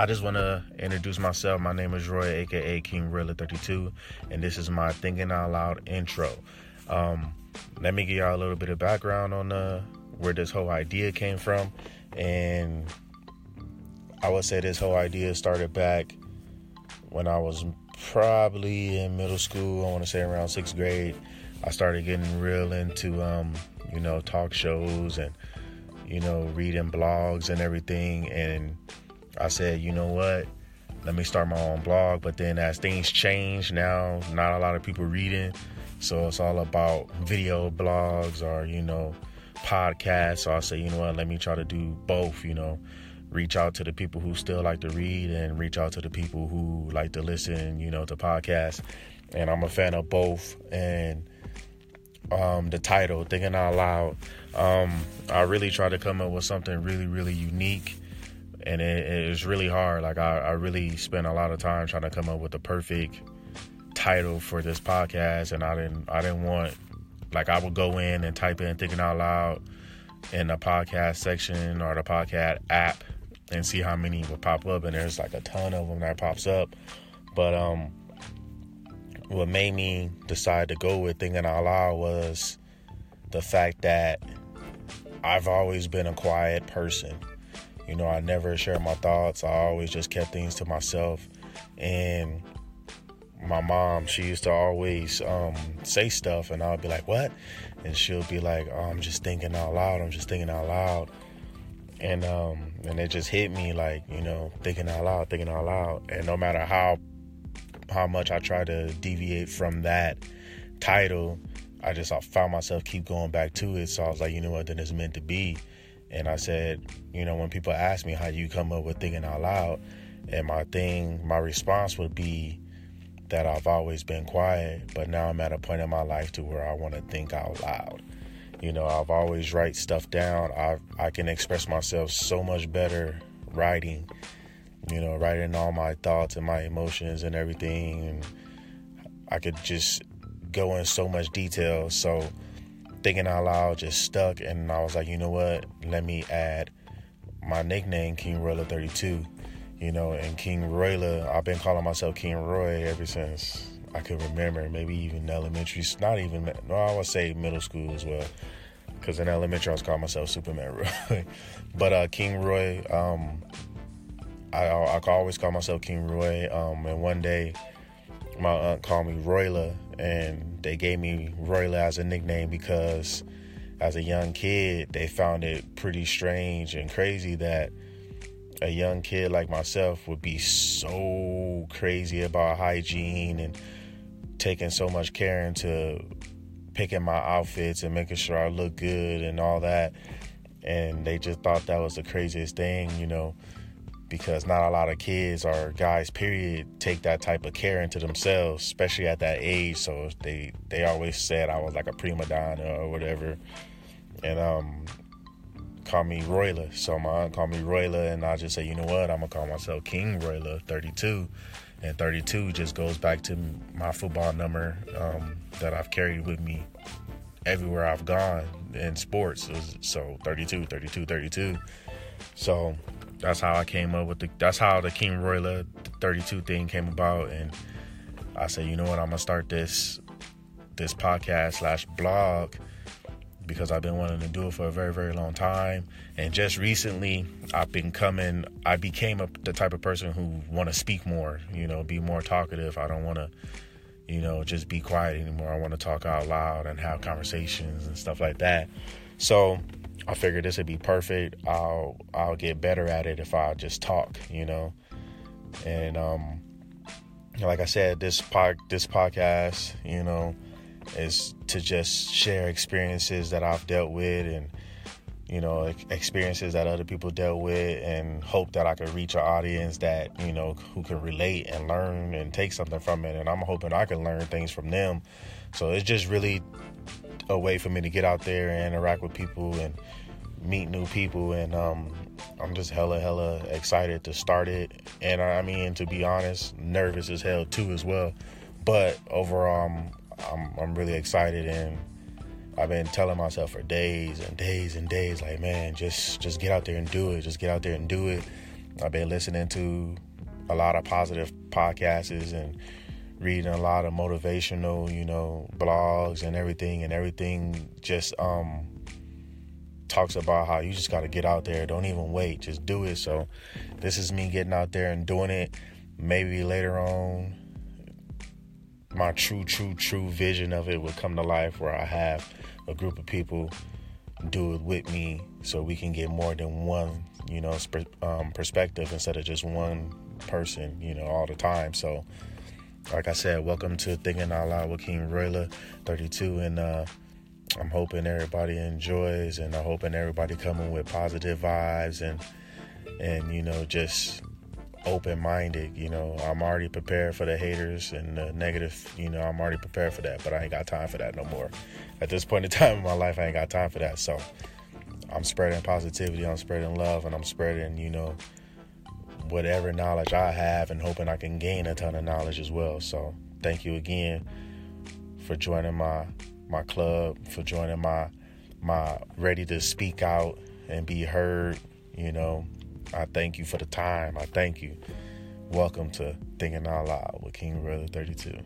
I just want to introduce myself. My name is Roy, aka King Royla 32, and this is my Thinking Out Loud intro. Um, let me give y'all a little bit of background on uh, where this whole idea came from. And I would say this whole idea started back when I was probably in middle school. I want to say around sixth grade. I started getting real into, um, you know, talk shows and, you know, reading blogs and everything. And I said, you know what? Let me start my own blog. But then as things change now, not a lot of people reading. So it's all about video blogs or, you know, podcasts. So I say, you know what, let me try to do both, you know, reach out to the people who still like to read and reach out to the people who like to listen, you know, to podcasts. And I'm a fan of both. And um, the title, Thinking Out Loud, um, I really try to come up with something really, really unique and it, it's really hard. Like I, I really spent a lot of time trying to come up with the perfect title for this podcast, and I didn't I didn't want like I would go in and type in thinking out loud in the podcast section or the podcast app and see how many would pop up, and there's like a ton of them that pops up. But um, what made me decide to go with thinking out loud was the fact that I've always been a quiet person you know, I never shared my thoughts. I always just kept things to myself. And my mom, she used to always um, say stuff, and I'd be like, "What?" And she'll be like, oh, "I'm just thinking out loud. I'm just thinking out loud." And um, and it just hit me like, you know, thinking out loud, thinking out loud. And no matter how how much I try to deviate from that title, I just I found myself keep going back to it. So I was like, you know what, then it's meant to be. And I said, you know, when people ask me how you come up with thinking out loud, and my thing, my response would be that I've always been quiet, but now I'm at a point in my life to where I want to think out loud. You know, I've always write stuff down. I I can express myself so much better writing. You know, writing all my thoughts and my emotions and everything, and I could just go in so much detail. So thinking out loud just stuck and I was like, you know what? Let me add my nickname King Royla 32. You know, and King Royla, I've been calling myself King Roy ever since I could remember, maybe even elementary, not even, no, I would say middle school as well. Because in elementary, I was calling myself Superman Roy. but uh, King Roy, um, I, I, I always call myself King Roy. Um, and one day, my aunt called me Royla, and they gave me Royla as a nickname because as a young kid, they found it pretty strange and crazy that a young kid like myself would be so crazy about hygiene and taking so much care into picking my outfits and making sure I look good and all that. And they just thought that was the craziest thing, you know because not a lot of kids or guys period take that type of care into themselves especially at that age. So they they always said i was like a prima donna or whatever. And um call me royla. So my aunt called me royla and i just say you know what? I'm gonna call myself king royla 32 and 32 just goes back to my football number um, that i've carried with me everywhere i've gone in sports. So 32 32 32 so that's how I came up with the. That's how the King Royla 32 thing came about, and I said, you know what, I'm gonna start this this podcast slash blog because I've been wanting to do it for a very very long time, and just recently I've been coming. I became a, the type of person who want to speak more, you know, be more talkative. I don't want to you know, just be quiet anymore. I want to talk out loud and have conversations and stuff like that. So I figured this would be perfect. I'll I'll get better at it if I just talk, you know. And um like I said, this pod this podcast, you know, is to just share experiences that I've dealt with and you know experiences that other people dealt with and hope that I can reach an audience that you know who can relate and learn and take something from it and I'm hoping I can learn things from them so it's just really a way for me to get out there and interact with people and meet new people. And um, I'm just hella hella excited to start it. And I mean to be honest nervous as hell too as well. But overall I'm I'm, I'm really excited. And I've been telling myself for days and days and days like man just just get out there and do it. Just get out there and do it. I've been listening to a lot of positive podcasts and reading a lot of motivational, you know, blogs and everything, and everything just um talks about how you just got to get out there. Don't even wait, just do it. So this is me getting out there and doing it. Maybe later on, my true, true, true vision of it will come to life where I have a group of people do it with me so we can get more than one, you know, um, perspective instead of just one person, you know, all the time. So, like I said, welcome to Thinking Out Loud with King Royla 32. And uh, I'm hoping everybody enjoys and I'm hoping everybody coming with positive vibes and, and you know, just open minded. You know, I'm already prepared for the haters and the negative. You know, I'm already prepared for that, but I ain't got time for that no more. At this point in time in my life, I ain't got time for that. So I'm spreading positivity, I'm spreading love, and I'm spreading, you know, whatever knowledge I have and hoping I can gain a ton of knowledge as well. So thank you again for joining my my club, for joining my my ready to speak out and be heard, you know, I thank you for the time. I thank you. Welcome to Thinking Out Loud with King Royla 32.